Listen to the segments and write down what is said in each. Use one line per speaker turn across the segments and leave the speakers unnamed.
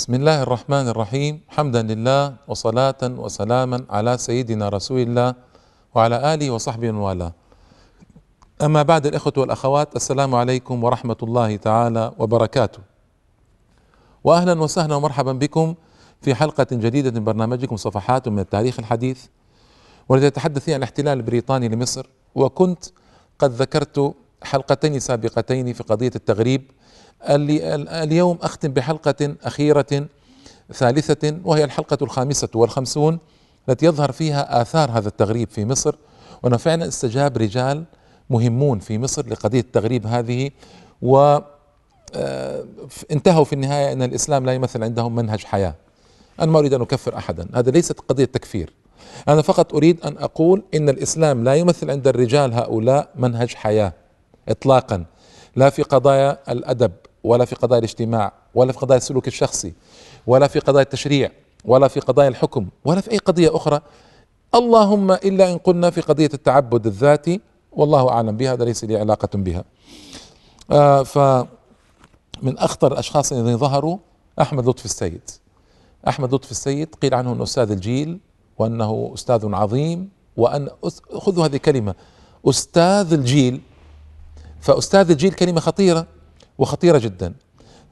بسم الله الرحمن الرحيم حمدا لله وصلاة وسلاما على سيدنا رسول الله وعلى آله وصحبه والاه أما بعد الإخوة والأخوات السلام عليكم ورحمة الله تعالى وبركاته وأهلا وسهلا ومرحبا بكم في حلقة جديدة من برنامجكم صفحات من التاريخ الحديث والذي يتحدث عن الاحتلال البريطاني لمصر. وكنت قد ذكرت حلقتين سابقتين في قضية التغريب اليوم أختم بحلقة أخيرة ثالثة وهي الحلقة الخامسة والخمسون التي يظهر فيها آثار هذا التغريب في مصر. وأنه فعلا استجاب رجال مهمون في مصر لقضية التغريب هذه و آه، انتهوا في النهاية أن الإسلام لا يمثل عندهم منهج حياة. أنا ما أريد أن أكفر أحدا هذا ليست قضية تكفير. أنا فقط أريد أن أقول إن الإسلام لا يمثل عند الرجال هؤلاء منهج حياة إطلاقا لا في قضايا الأدب ولا في قضايا الاجتماع ولا في قضايا السلوك الشخصي ولا في قضايا التشريع ولا في قضايا الحكم ولا في أي قضية أخرى. اللهم إلا إن قلنا في قضية التعبد الذاتي والله أعلم بها هذا ليس لي علاقة بها. آه فمن أخطر الأشخاص الذين ظهروا أحمد لطفي السيد. أحمد لطفي السيد قيل عنه أنه أستاذ الجيل وأنه أستاذ عظيم وأن خذوا هذه الكلمة أستاذ الجيل. فأستاذ الجيل كلمة خطيرة. وخطيرة جدا.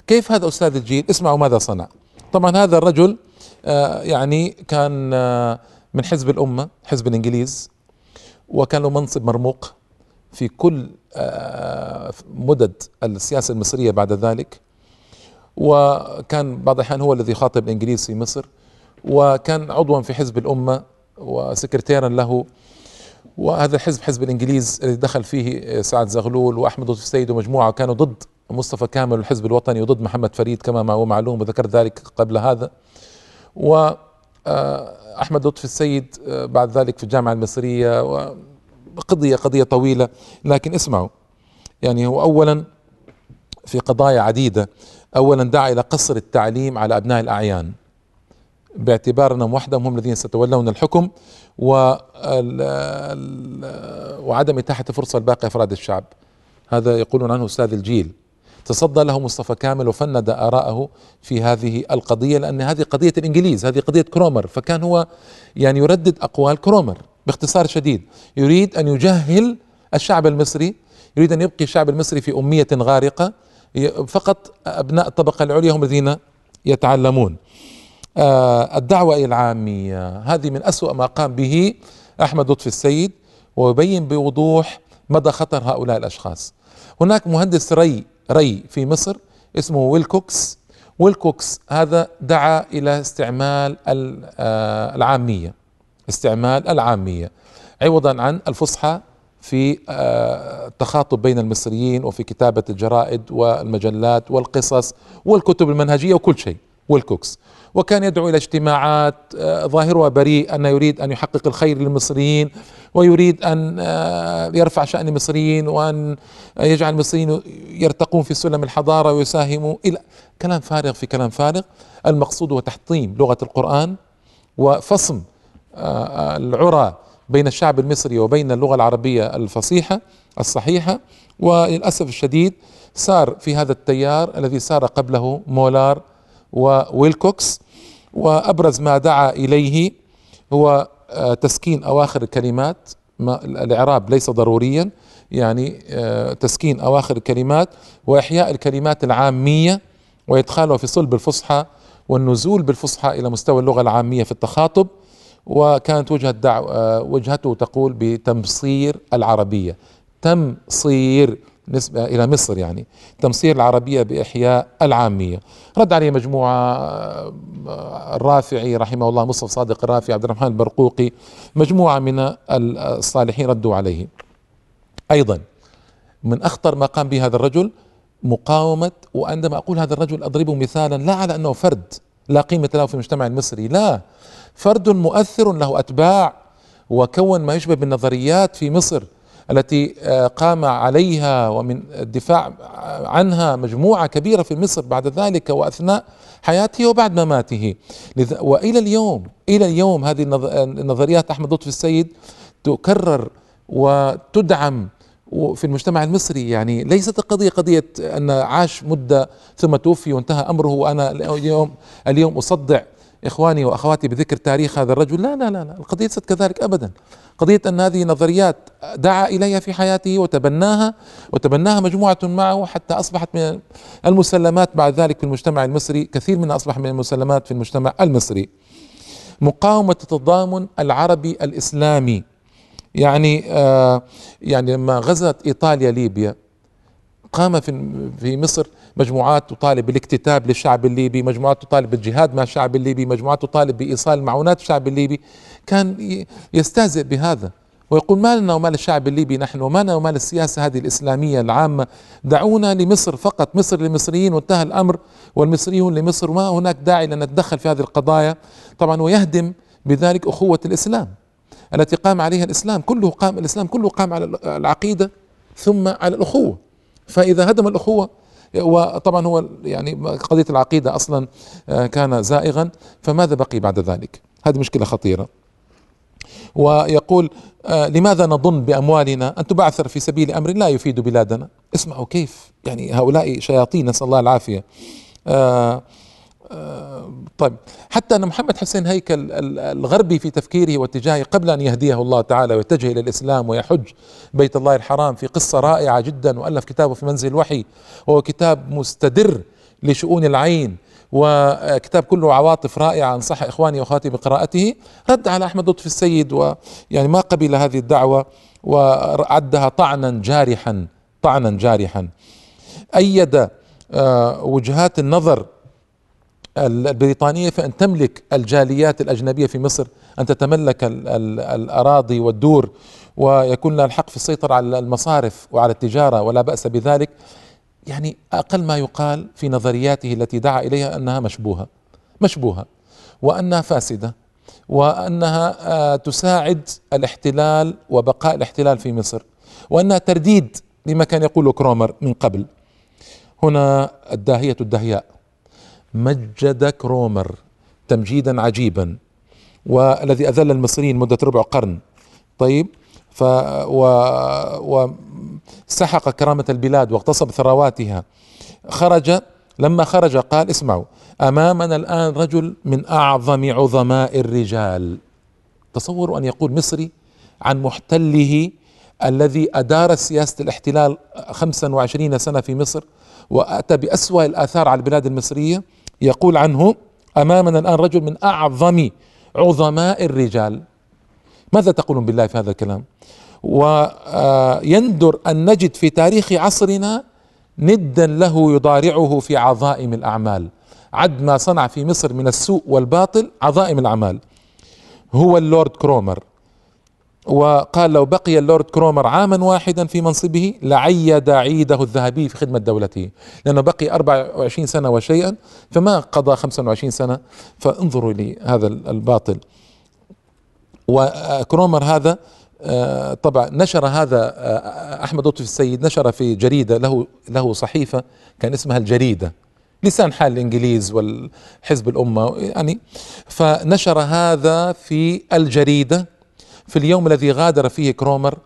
كيف هذا أستاذ الجيل؟ اسمعوا ماذا صنع. طبعا هذا الرجل آه يعني كان آه من حزب الأمة حزب الإنجليز وكان له منصب مرموق في كل آه مدد السياسة المصرية بعد ذلك. وكان بعض الأحيان هو الذي يخاطب الإنجليز في مصر. وكان عضوا في حزب الأمة وسكرتيرا له. وهذا الحزب حزب الإنجليز الذي دخل فيه سعد زغلول وأحمد لطفي السيد ومجموعة كانوا ضد مصطفى كامل والحزب الوطني وضد محمد فريد كما هو معلوم وذكرت ذلك قبل هذا. و أحمد لطفي السيد بعد ذلك في الجامعة المصرية وقضيه قضية طويلة لكن اسمعوا. يعني هو اولا في قضايا عديدة. اولا دعا إلى قصر التعليم على أبناء الأعيان. باعتبار انهم وحدهم هم الذين سيتولون الحكم وعدم إتاحة الفرصة لباقي افراد الشعب. هذا يقولون عنه أستاذ الجيل. تصدى له مصطفى كامل وفند آراءه في هذه القضية لأن هذه قضية الإنجليز هذه قضية كرومر. فكان هو يعني يردد أقوال كرومر باختصار شديد. يريد أن يجهل الشعب المصري يريد أن يبقي الشعب المصري في أمية غارقة فقط أبناء الطبقة العليا هم الذين يتعلمون. آه الدعوة العامية هذه من أسوأ ما قام به أحمد لطفي السيد ويبين بوضوح مدى خطر هؤلاء الأشخاص. هناك مهندس ري ري في مصر اسمه ويلكوكس. ويلكوكس هذا دعا إلى استعمال العامية استعمال العامية عوضا عن الفصحى في التخاطب بين المصريين وفي كتابة الجرائد والمجلات والقصص والكتب المنهجية وكل شيء. ويلكوكس وكان يدعو إلى اجتماعات ظاهرها بريء انه يريد أن يحقق الخير للمصريين ويريد أن يرفع شأن المصريين وأن يجعل المصريين يرتقون في سلم الحضارة ويساهموا إلى كلام فارغ في كلام فارغ. المقصود هو تحطيم لغة القرآن وفصم العرى بين الشعب المصري وبين اللغة العربية الفصيحة الصحيحة. وللأسف الشديد سار في هذا التيار الذي سار قبله مولار وويلكوكس وأبرز ما دعا إليه هو تسكين أواخر الكلمات الإعراب ليس ضروريا يعني تسكين أواخر الكلمات وإحياء الكلمات العامية وإدخالها في صلب الفصحى والنزول بالفصحى إلى مستوى اللغة العامية في التخاطب وكانت وجهة دعوة وجهته تقول بتمصير العربية. تمصير نسبة إلى مصر يعني. تمصير العربية بإحياء العامية. رد عليه مجموعة الرافعي رحمه الله مصطفى صادق الرافعي عبد الرحمن البرقوقي مجموعة من الصالحين ردوا عليه. أيضا من أخطر ما قام به هذا الرجل مقاومة وعندما أقول هذا الرجل أضربه مثالا لا على أنه فرد لا قيمة له في المجتمع المصري لا. فرد مؤثر له أتباع وكون ما يشبه بالنظريات في مصر. التي قام عليها ومن الدفاع عنها مجموعة كبيرة في مصر بعد ذلك وأثناء حياته وبعد مماته. وإلى اليوم إلى اليوم هذه النظريات أحمد لطفي السيد تكرر وتدعم وفي المجتمع المصري. يعني ليست القضية قضية أن عاش مدة ثم توفي وانتهى أمره وأنا اليوم اليوم أصدع إخواني وأخواتي بذكر تاريخ هذا الرجل. لا لا لا, لا. القضية ليست كذلك أبدا. قضية أن هذه نظريات دعا إليها في حياته وتبناها وتبناها مجموعة معه حتى أصبحت من المسلمات بعد ذلك في المجتمع المصري. كثير منها أصبح من المسلمات في المجتمع المصري. مقاومة التضامن العربي الإسلامي. يعني آه يعني لما غزت إيطاليا ليبيا قام في في مصر مجموعات تطالب بالاكتتاب للشعب الليبي، مجموعات تطالب بالجهاد مع الشعب الليبي، مجموعات تطالب بإيصال معونات الشعب الليبي، كان يستهزئ بهذا ويقول ما لنا ومال الشعب الليبي نحن وما لنا ومال السياسة هذه الإسلامية العامة. دعونا لمصر فقط مصر للمصريين وانتهى الأمر والمصريون لمصر. وما هناك داعي لأن نتدخل في هذه القضايا. طبعا ويهدم بذلك أخوة الإسلام التي قام عليها الإسلام. كله قام الإسلام كله قام على العقيدة ثم على الأخوة. فإذا هدم الأخوة وطبعا هو يعني قضية العقيدة أصلا آه، كان زائغا فماذا بقي بعد ذلك؟ هذه مشكلة خطيرة. ويقول آه لماذا نظن بأموالنا أن تبعثر في سبيل أمر لا يفيد بلادنا؟ اسمعوا كيف يعني هؤلاء شياطين نسأل الله العافية. آه طيب حتى أن محمد حسين هيكل الغربي في تفكيره واتجاهه قبل أن يهديه الله تعالى ويتجه إلى الإسلام ويحج بيت الله الحرام في قصة رائعة جدا وألف كتابه في منزل الوحي وهو كتاب مستدر لشؤون العين وكتاب كله عواطف رائعة أنصح إخواني وأخواتي بقراءته. رد على أحمد لطفي السيد ويعني ما قبل هذه الدعوة وعدها طعنا جارحا طعنا جارحا. أيد آه، وجهات النظر البريطانية فأن تملك الجاليات الأجنبية في مصر أن تتملك الأراضي والدور ويكون لها الحق في السيطرة على المصارف وعلى التجارة ولا بأس بذلك. يعني أقل ما يقال في نظرياته التي دعا إليها أنها مشبوهة. مشبوهة. وأنها فاسدة. وأنها آه، تساعد الاحتلال وبقاء الاحتلال في مصر. وأنها ترديد لما كان يقوله كرومر من قبل. هنا الداهية الدهياء. مجد كرومر تمجيدا عجيبا والذي أذل المصريين مدة ربع قرن. طيب ف و, و سحق كرامة البلاد واغتصب ثرواتها. خرج لما خرج قال اسمعوا أمامنا الآن رجل من أعظم عظماء الرجال. تصوروا أن يقول مصري عن محتله الذي أدار سياسة الاحتلال 25 سنة في مصر وأتى بأسوأ الآثار على البلاد المصرية. يقول عنه أمامنا الآن رجل من أعظم عظماء الرجال. ماذا تقولون بالله في هذا الكلام؟ ويندر أن نجد في تاريخ عصرنا ندا له يضارعه في عظائم الأعمال. عد ما صنع في مصر من السوء والباطل عظائم الأعمال. هو اللورد كرومر. وقال لو بقي اللورد كرومر عاما واحدا في منصبه لعيد عيده الذهبي في خدمة دولته. لأنه بقي 24 سنة وشيئا فما قضى 25 سنة فانظروا لهذا الباطل. وكرومر هذا آه، طبعا نشر هذا آه، أحمد لطفي السيد نشر في جريدة له له صحيفة كان اسمها الجريدة. لسان حال الإنجليز والحزب الأمة يعني فنشر هذا في الجريدة. في اليوم الذي غادر فيه كرومر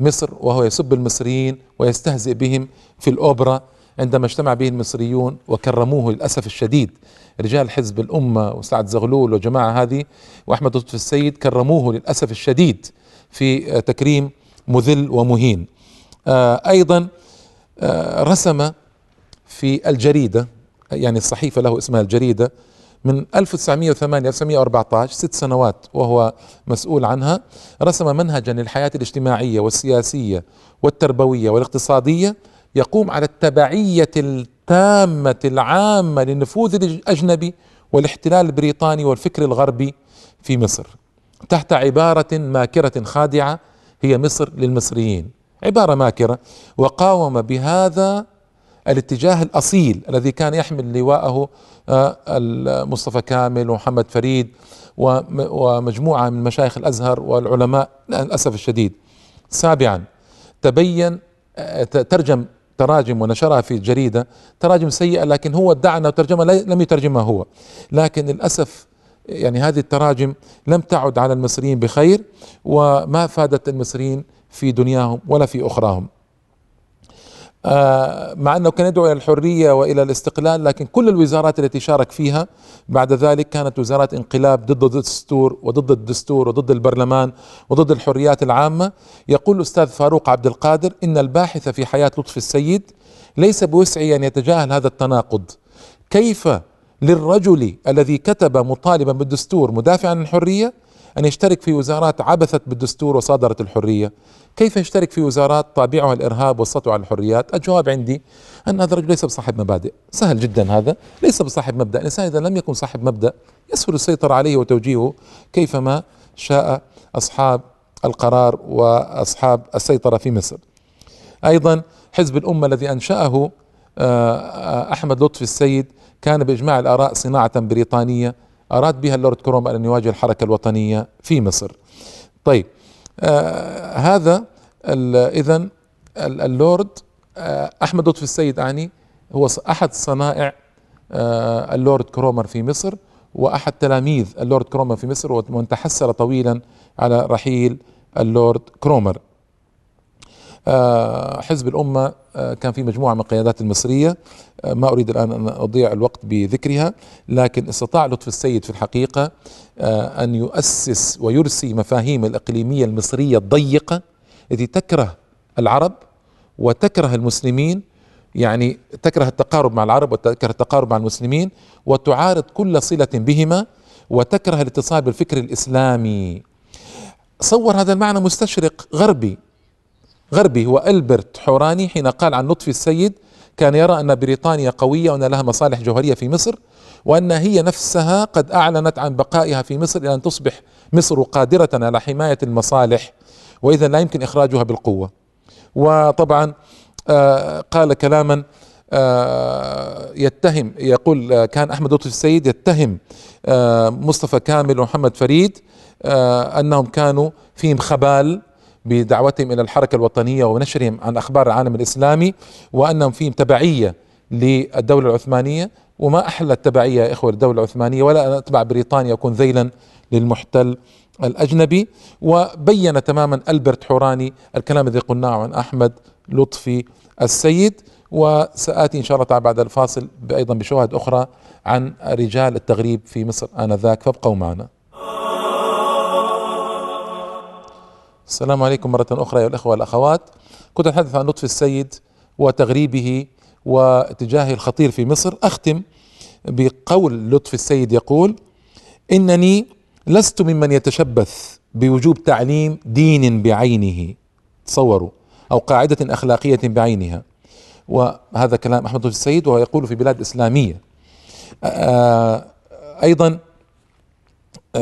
مصر وهو يسب المصريين ويستهزئ بهم في الأوبرا عندما اجتمع به المصريون وكرموه للأسف الشديد. رجال حزب الأمة وسعد زغلول وجماعة هذه وأحمد لطفي السيد كرموه للأسف الشديد في تكريم مذل ومهين. آه، أيضا آه، رسم في الجريدة يعني الصحيفة له اسمها الجريدة من 1908 1914 ست سنوات وهو مسؤول عنها رسم منهجا للحياة الاجتماعية والسياسية والتربوية والاقتصادية يقوم على التبعية التامة العامة للنفوذ الأجنبي والاحتلال البريطاني والفكر الغربي في مصر تحت عبارة ماكرة خادعة هي مصر للمصريين. عبارة ماكرة وقاوم بهذا الاتجاه الأصيل الذي كان يحمل لواءه آه، مصطفى كامل ومحمد فريد ومجموعة من مشايخ الأزهر والعلماء للأسف الشديد. سابعا تبين آه، ترجم تراجم ونشرها في جريدة. تراجم سيئة لكن هو ادعى أنه ترجمها لم يترجمها هو. لكن للأسف يعني هذه التراجم لم تعد على المصريين بخير وما فادت المصريين في دنياهم ولا في أخراهم. آه، مع أنه كان يدعو إلى الحرية وإلى الاستقلال لكن كل الوزارات التي شارك فيها بعد ذلك كانت وزارات انقلاب ضد الدستور وضد الدستور وضد البرلمان وضد الحريات العامة. يقول الأستاذ فاروق عبد القادر إن الباحث في حياة لطفي السيد ليس بوسعه أن يتجاهل هذا التناقض. كيف للرجل الذي كتب مطالبا بالدستور مدافعا عن الحرية أن يشترك في وزارات عبثت بالدستور وصادرت الحرية كيف يشترك في وزارات طابعها الإرهاب والسطو على الحريات؟ الجواب عندي أن هذا الرجل ليس بصاحب مبادئ، سهل جدا هذا، ليس بصاحب مبدأ، الإنسان إذا لم يكن صاحب مبدأ يسهل السيطرة عليه وتوجيهه كيفما شاء أصحاب القرار وأصحاب السيطرة في مصر. أيضا حزب الأمة الذي أنشأه آه، أحمد لطفي السيد كان بإجماع الآراء صناعة بريطانية أراد بها اللورد كرومر أن يواجه الحركة الوطنية في مصر. طيب آه هذا اذا اللورد آه أحمد لطفي السيد أعني هو أحد صنائع آه اللورد كرومر في مصر وأحد تلاميذ اللورد كرومر في مصر وممن تحسر طويلا على رحيل اللورد كرومر حزب الأمة آه، كان في مجموعة من القيادات المصرية آه، ما أريد الآن أن أضيع الوقت بذكرها لكن استطاع لطف السيد في الحقيقة أن يؤسس ويرسي مفاهيم الإقليمية المصرية الضيقة التي تكره العرب وتكره المسلمين يعني تكره التقارب مع العرب وتكره التقارب مع المسلمين وتعارض كل صلة بهما وتكره الاتصال بالفكر الإسلامي. صور هذا المعنى مستشرق غربي. غربي هو ألبرت حوراني حين قال عن لطفي السيد كان يرى أن بريطانيا قوية وأن لها مصالح جوهرية في مصر وأن هي نفسها قد أعلنت عن بقائها في مصر إلى أن تصبح مصر قادرة على حماية المصالح وإذا لا يمكن إخراجها بالقوة. وطبعا آه قال كلاما آه يتهم يقول آه كان أحمد لطفي السيد يتهم مصطفى كامل ومحمد فريد أنهم كانوا فيهم خبال بدعوتهم إلى الحركة الوطنية ونشرهم عن أخبار العالم الإسلامي وأنهم فيهم تبعية للدولة العثمانية. وما أحلى التبعيه يا إخوة للدولة العثمانية ولا أن أتبع بريطانيا أكون ذيلا للمحتل الأجنبي. وبين تماما ألبرت حوراني الكلام الذي قلناه عن أحمد لطفي السيد. وسآتي إن شاء الله تعالى بعد الفاصل أيضا بشواهد أخرى عن رجال التغريب في مصر آنذاك. فابقوا معنا. السلام عليكم مرة أخرى أيها الأخوة والأخوات. كنت أتحدث عن لطفي السيد وتغريبه واتجاهه الخطير في مصر. أختم بقول لطفي السيد يقول إنني لست ممن يتشبث بوجوب تعليم دين بعينه. تصوروا أو قاعدة أخلاقية بعينها. وهذا كلام أحمد لطفي السيد وهو يقول في بلاد إسلامية. أيضا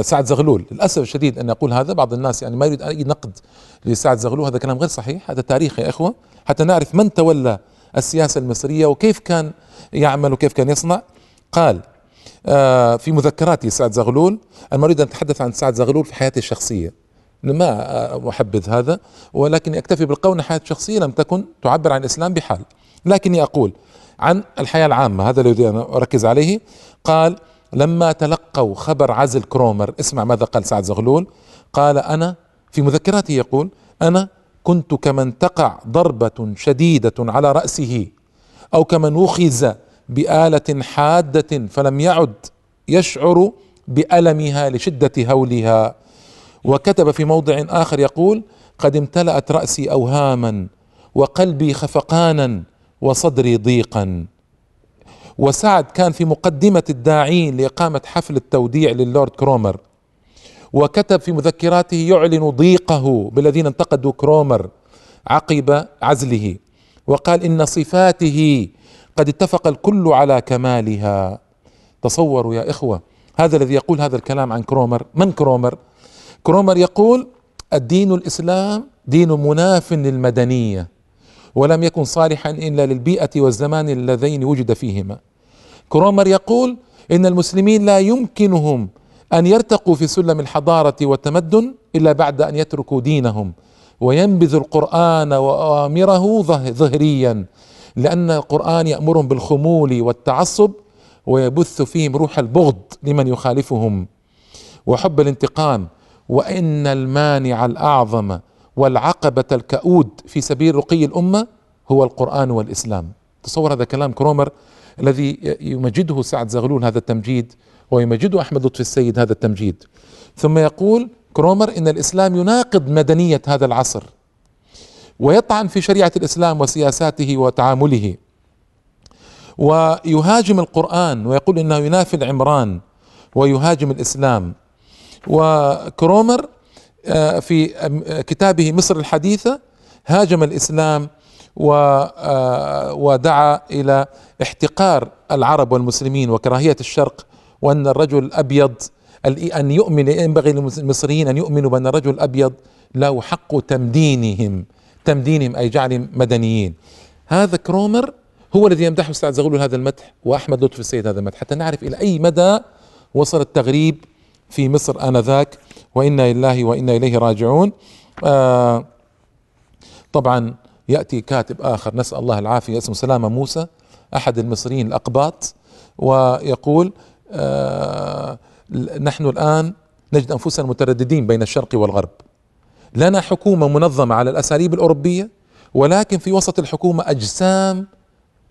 سعد زغلول. للأسف الشديد أن أقول هذا بعض الناس يعني ما يريد أي نقد لسعد زغلول. هذا كلام غير صحيح. هذا تاريخ يا إخوة. حتى نعرف من تولى السياسة المصرية وكيف كان يعمل وكيف كان يصنع. قال آه، في مذكراته سعد زغلول أنا أريد أن أتحدث عن سعد زغلول في حياتي الشخصية. ما أحبذ هذا. ولكني أكتفي بالقول أن حياتي الشخصية لم تكن تعبر عن الإسلام بحال. لكني أقول عن الحياة العامة. هذا الذي أنا أركز عليه. قال لما تلقوا خبر عزل كرومر اسمع ماذا قال سعد زغلول. قال أنا في مذكراته يقول أنا كنت كمن تقع ضربة شديدة على رأسه أو كمن وخز بآلة حادة فلم يعد يشعر بألمها لشدة هولها. وكتب في موضع آخر يقول قد امتلأت رأسي أوهاما وقلبي خفقانا وصدري ضيقا. وسعد كان في مقدمة الداعين لإقامة حفل التوديع للورد كرومر. وكتب في مذكراته يعلن ضيقه بالذين انتقدوا كرومر عقب عزله وقال إن صفاته قد اتفق الكل على كمالها. تصوروا يا إخوة هذا الذي يقول هذا الكلام عن كرومر من كرومر؟ كرومر يقول الدين الإسلام دين مناف للمدنية ولم يكن صالحا إلا للبيئة والزمان اللذين وجد فيهما. كرومر يقول إن المسلمين لا يمكنهم أن يرتقوا في سلم الحضارة والتمدن إلا بعد أن يتركوا دينهم وينبذوا القرآن وأوامره ظهريا لأن القرآن يأمرهم بالخمول والتعصب ويبث فيهم روح البغض لمن يخالفهم وحب الانتقام وإن المانع الأعظم والعقبة الكؤود في سبيل رقي الأمة هو القرآن والإسلام. تصور هذا كلام كرومر الذي يمجده سعد زغلول هذا التمجيد ويمجده أحمد لطفي السيد هذا التمجيد. ثم يقول كرومر إن الإسلام يناقض مدنية هذا العصر ويطعن في شريعة الإسلام وسياساته وتعامله ويهاجم القرآن ويقول إنه ينافي العمران ويهاجم الإسلام. وكرومر آه، في كتابه مصر الحديثة هاجم الإسلام آه، ودعا إلى احتقار العرب والمسلمين وكراهية الشرق وأن الرجل الأبيض أن يؤمن ينبغي للمصريين أن يؤمنوا بأن الرجل الأبيض له حق تمدينهم تمدينهم أي جعلهم مدنيين. هذا كرومر هو الذي يمدحه أستاذ زغلول هذا المدح وأحمد لطفي السيد هذا المدح. حتى نعرف إلى أي مدى وصل التغريب في مصر آنذاك وإنا لله وإنا إليه راجعون. آه طبعا يأتي كاتب آخر نسأل الله العافية اسمه سلامة موسى أحد المصريين الأقباط ويقول آه نحن الآن نجد أنفسنا مترددين بين الشرق والغرب. لنا حكومة منظمة على الأساليب الأوروبية ولكن في وسط الحكومة أجسام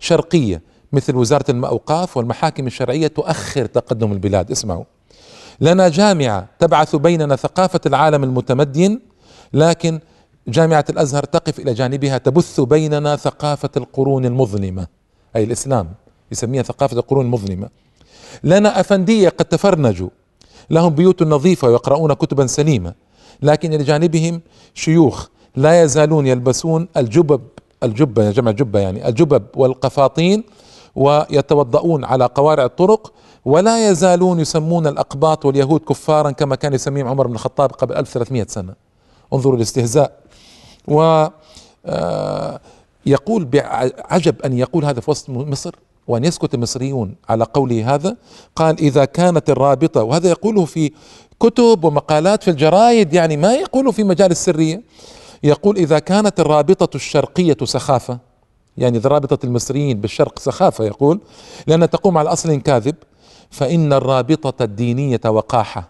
شرقية مثل وزارة الاوقاف والمحاكم الشرعية تؤخر تقدم البلاد. اسمعوا. لنا جامعة تبعث بيننا ثقافة العالم المتمدن لكن جامعة الأزهر تقف إلى جانبها تبث بيننا ثقافة القرون المظلمة. أي الإسلام يسميها ثقافة القرون المظلمة. لنا أفندية قد تفرنجوا. لهم بيوت نظيفة ويقرؤون كتبا سليمة. لكن إلى جانبهم شيوخ لا يزالون يلبسون الجبب الجبة جمع جبة يعني الجبب والقفاطين ويتوضؤون على قوارع الطرق. ولا يزالون يسمون الأقباط واليهود كفارا كما كان يسميهم عمر بن الخطاب قبل 1300 سنة. انظروا الاستهزاء. و آه، يقول بعجب أن يقول هذا في وسط مصر وأن يسكت المصريون على قوله هذا. قال إذا كانت الرابطة وهذا يقوله في كتب ومقالات في الجرايد يعني ما يقوله في مجال السرية. يقول إذا كانت الرابطة الشرقية سخافة يعني رابطة المصريين بالشرق سخافة يقول لأنها تقوم على أصل كاذب فإن الرابطة الدينية وقاحة.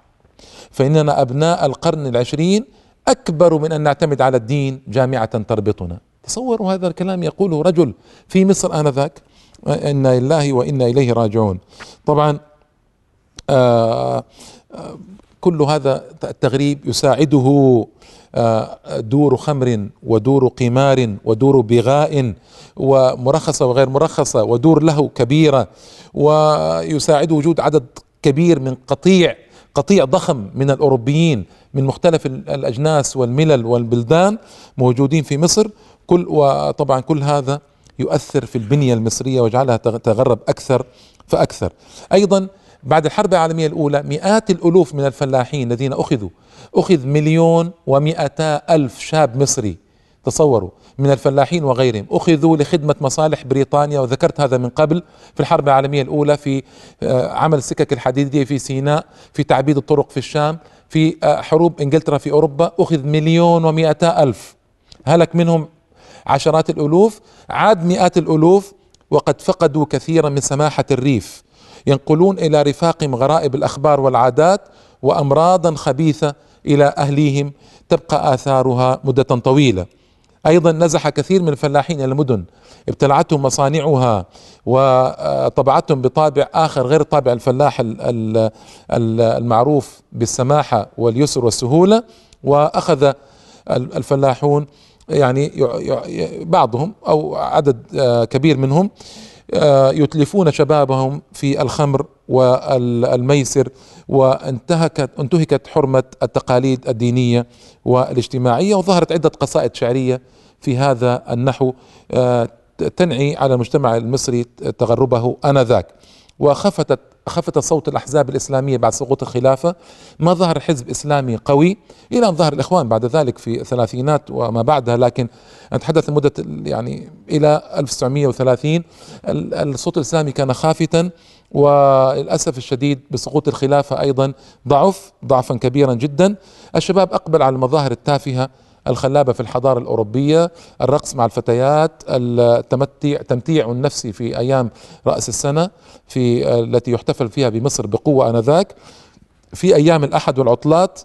فإننا أبناء القرن العشرين أكبر من أن نعتمد على الدين جامعة تربطنا. تصوروا هذا الكلام يقوله رجل في مصر آنذاك إنا لله وإنا إليه راجعون. طبعا آه آه كل هذا التغريب يساعده آه، دور خمر ودور قمار ودور بغاء ومرخصة وغير مرخصة ودور له كبيرة ويساعد وجود عدد كبير من قطيع قطيع ضخم من الأوروبيين من مختلف الأجناس والملل والبلدان موجودين في مصر. كل وطبعا كل هذا يؤثر في البنية المصرية ويجعلها تغرب أكثر فأكثر. أيضا بعد الحرب العالمية الأولى مئات الألوف من الفلاحين الذين أخذوا أخذ مليون ومئتا ألف شاب مصري تصوروا. من الفلاحين وغيرهم. أخذوا لخدمة مصالح بريطانيا وذكرت هذا من قبل في الحرب العالمية الأولى في آه، عمل السكك الحديدية في سيناء في تعبيد الطرق في الشام في آه، حروب إنجلترا في أوروبا. أخذ مليون ومئتا ألف. هلك منهم عشرات الألوف. عاد مئات الألوف وقد فقدوا كثيرا من سماحة الريف. ينقلون إلى رفاقهم غرائب الأخبار والعادات وامراضا خبيثة إلى أهليهم تبقى آثارها مدة طويلة. أيضا نزح كثير من الفلاحين إلى المدن. ابتلعتهم مصانعها وطبعتهم بطابع آخر غير طابع الفلاح المعروف بالسماحة واليسر والسهولة. وأخذ الفلاحون يعني بعضهم أو عدد كبير منهم آه، يتلفون شبابهم في الخمر والميسر وانتهكت انتهكت حرمة التقاليد الدينية والاجتماعية وظهرت عدة قصائد شعرية في هذا النحو آه، تنعي على المجتمع المصري تغربه آنذاك. وخفتت خفت صوت الأحزاب الإسلامية بعد سقوط الخلافة. ما ظهر حزب إسلامي قوي إلى أن ظهر الإخوان بعد ذلك في الثلاثينات وما بعدها لكن نتحدث لمدة يعني إلى 1930 الصوت الإسلامي كان خافتا وللأسف الشديد بسقوط الخلافة أيضا ضعف ضعفا كبيرا جدا. الشباب أقبل على المظاهر التافهة الخلابة في الحضارة الأوروبية الرقص مع الفتيات التمتع تمتيع النفسي في أيام رأس السنة في التي يحتفل فيها بمصر بقوة آنذاك. في أيام الأحد والعطلات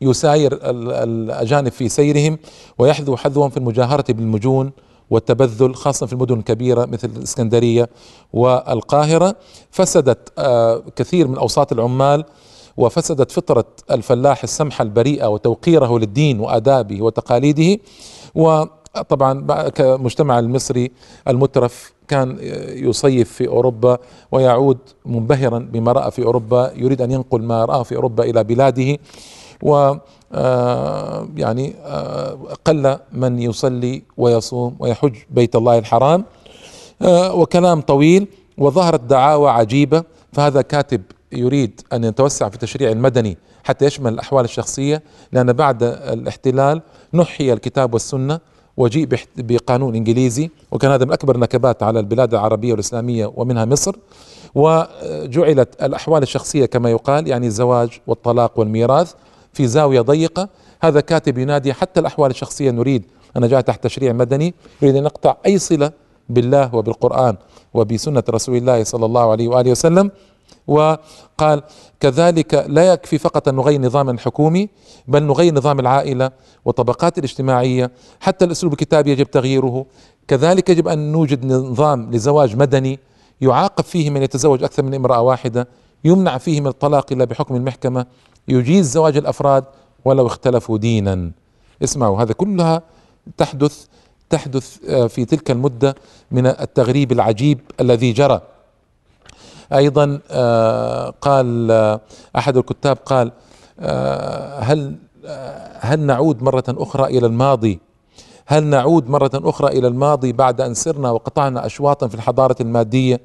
يساير الأجانب في سيرهم ويحذو حذوهم في المجاهرة بالمجون. والتبذل خاصة في المدن الكبيرة مثل الإسكندرية والقاهرة فسدت آه، كثير من أوساط العمال وفسدت فطرة الفلاح السمحة البريئة وتوقيره للدين وآدابه وتقاليده. وطبعا كمجتمع المصري المترف كان يصيف في أوروبا ويعود منبهرا بما رأى في أوروبا يريد أن ينقل ما راه في أوروبا إلى بلاده. و آه، يعني آه، قل من يصلي ويصوم ويحج بيت الله الحرام. آه، وكلام طويل وظهرت دعاوى عجيبة فهذا كاتب يريد أن يتوسع في التشريع المدني حتى يشمل الأحوال الشخصية لأن بعد الاحتلال نحي الكتاب والسنة وجيء بقانون إنجليزي وكان هذا من أكبر النكبات على البلاد العربية والإسلامية ومنها مصر. وجعلت الأحوال الشخصية كما يقال يعني الزواج والطلاق والميراث. في زاوية ضيقة. هذا كاتب ينادي حتى الأحوال الشخصية نريد أنا جاء تحت تشريع مدني يريد أن نقطع أي صلة بالله وبالقرآن وبسنة رسول الله صلى الله عليه وآله وسلم. وقال كذلك لا يكفي فقط أن نغير نظام الحكومي بل نغير نظام العائلة والطبقات الاجتماعية. حتى الأسلوب الكتابي يجب تغييره. كذلك يجب أن نوجد نظام لزواج مدني يعاقب فيه من يتزوج أكثر من امرأة واحدة يمنع فيه من الطلاق إلا بحكم المحكمة. يجيز زواج الأفراد ولو اختلفوا دينا. اسمعوا هذا كلها تحدث تحدث آه، في تلك المدة من التغريب العجيب الذي جرى. أيضا آه، قال آه، أحد الكتاب قال هل هل نعود مرة أخرى إلى الماضي؟ هل نعود مرة أخرى إلى الماضي بعد أن سرنا وقطعنا أشواطا في الحضارة المادية؟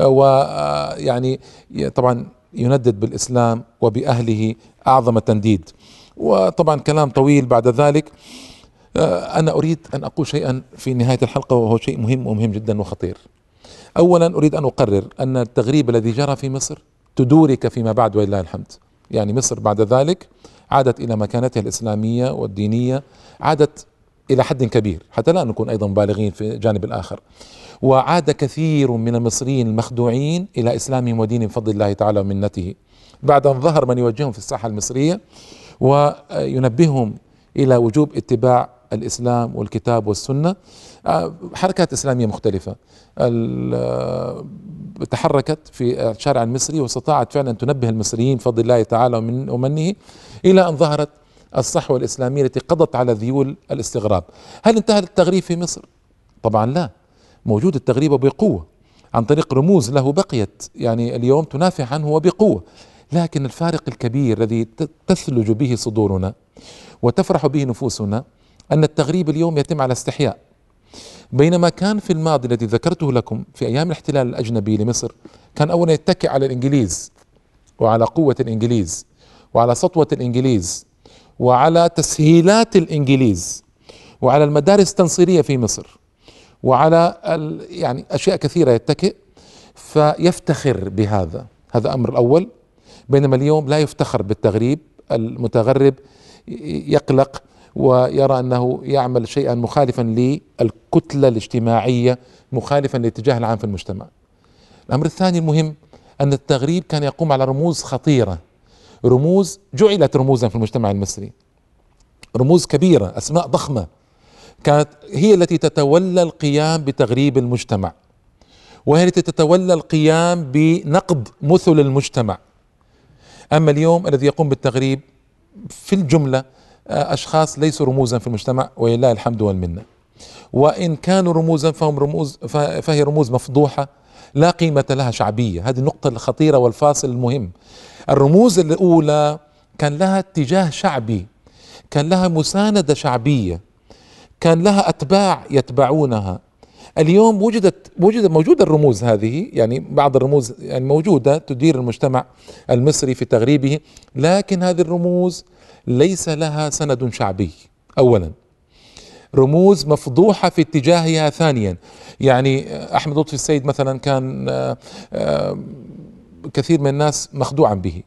ويعني طبعا يندد بالإسلام وبأهله أعظم التنديد وطبعا كلام طويل بعد ذلك. آه، أنا أريد أن أقول شيئا في نهاية الحلقة وهو شيء مهم ومهم جدا وخطير. اولا أريد أن أقرر أن التغريب الذي جرى في مصر تدورك فيما بعد ولله الحمد. يعني مصر بعد ذلك عادت إلى مكانتها الإسلامية والدينية عادت إلى حد كبير حتى لا نكون أيضا بالغين في الجانب الآخر. وعاد كثير من المصريين المخدوعين إلى اسلامهم ودينهم بفضل الله تعالى ومنته. بعد أن ظهر من يوجههم في الساحة المصرية وينبههم إلى وجوب اتباع الإسلام والكتاب والسنة حركات إسلامية مختلفة. تحركت في الشارع المصري واستطاعت فعلا ان تنبه المصريين بفضل الله تعالى ومنه إلى أن ظهرت الصحوة الإسلامية التي قضت على ذيول الاستغراب. هل انتهى التغريب في مصر؟ طبعا لا. موجود التغريب بقوة عن طريق رموز له بقيت يعني اليوم تنافع عنه وبقوة. لكن الفارق الكبير الذي تثلج به صدورنا وتفرح به نفوسنا أن التغريب اليوم يتم على استحياء. بينما كان في الماضي الذي ذكرته لكم في أيام الاحتلال الأجنبي لمصر كان أولا يتكئ على الإنجليز وعلى قوة الإنجليز وعلى سطوة الإنجليز وعلى تسهيلات الإنجليز وعلى المدارس التنصيرية في مصر. وعلى يعني أشياء كثيرة يتكئ فيفتخر بهذا. هذا أمر الأول. بينما اليوم لا يفتخر بالتغريب. المتغرب يقلق ويرى أنه يعمل شيئا مخالفا للكتلة الاجتماعية مخالفا للاتجاه العام في المجتمع. الأمر الثاني المهم أن التغريب كان يقوم على رموز خطيرة. رموز جعلت رموزا في المجتمع المصري. رموز كبيرة أسماء ضخمة. كانت هي التي تتولى القيام بتغريب المجتمع وهي التي تتولى القيام بنقض مثل المجتمع. أما اليوم الذي يقوم بالتغريب في الجملة آه، أشخاص ليسوا رموزا في المجتمع ولله الحمد والمنة. وإن كانوا رموزا فهم رموز فهي رموز مفضوحة لا قيمة لها شعبية. هذه النقطة الخطيرة والفاصل المهم. الرموز الأولى كان لها اتجاه شعبي كان لها مساندة شعبية. كان لها أتباع يتبعونها. اليوم وجدت وجد موجودة الرموز هذه يعني بعض الرموز يعني موجودة تدير المجتمع المصري في تغريبه لكن هذه الرموز ليس لها سند شعبي اولا. رموز مفضوحة في اتجاهها ثانيا. يعني أحمد لطفي السيد مثلا كان آه، آه، كثير من الناس مخدوعا به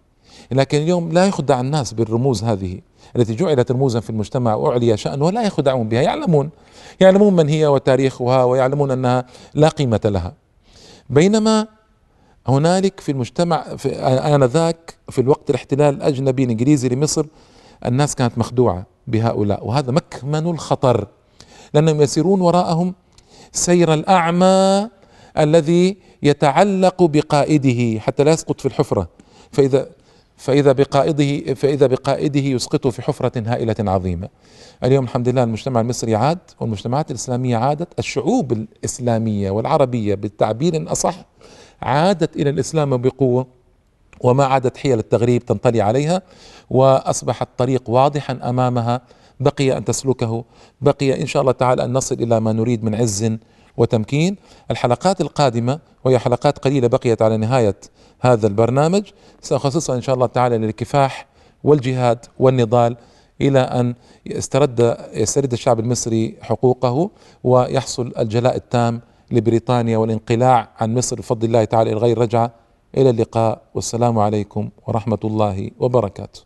لكن اليوم لا يخدع الناس بالرموز هذه. التي جعلت رموزا في المجتمع واعلي شأنها ولا يخدعون بها. يعلمون يعلمون من هي وتاريخها ويعلمون أنها لا قيمة لها. بينما هنالك في المجتمع في آنذاك في الوقت الاحتلال الأجنبي الإنجليزي لمصر الناس كانت مخدوعة بهؤلاء وهذا مكمن الخطر لأنهم يسيرون وراءهم سير الأعمى الذي يتعلق بقائده حتى لا يسقط في الحفرة. فإذا فإذا بقائده فإذا بقائده يسقطه في حفرة هائلة عظيمة. اليوم الحمد لله المجتمع المصري عاد والمجتمعات الإسلامية عادت الشعوب الإسلامية والعربية بالتعبير أصح عادت إلى الإسلام بقوة وما عادت حيل التغريب تنطلي عليها واصبح الطريق واضحا أمامها. بقي أن تسلكه بقي إن شاء الله تعالى أن نصل إلى ما نريد من عز وتمكين. الحلقات القادمة وهي حلقات قليلة بقيت على نهاية هذا البرنامج. ساخصصها إن شاء الله تعالى للكفاح والجهاد والنضال إلى أن يسترد يسترد الشعب المصري حقوقه ويحصل الجلاء التام لبريطانيا والانقلاع عن مصر. بفضل الله تعالى إلى غير رجعة. إلى اللقاء. والسلام عليكم ورحمة الله وبركاته.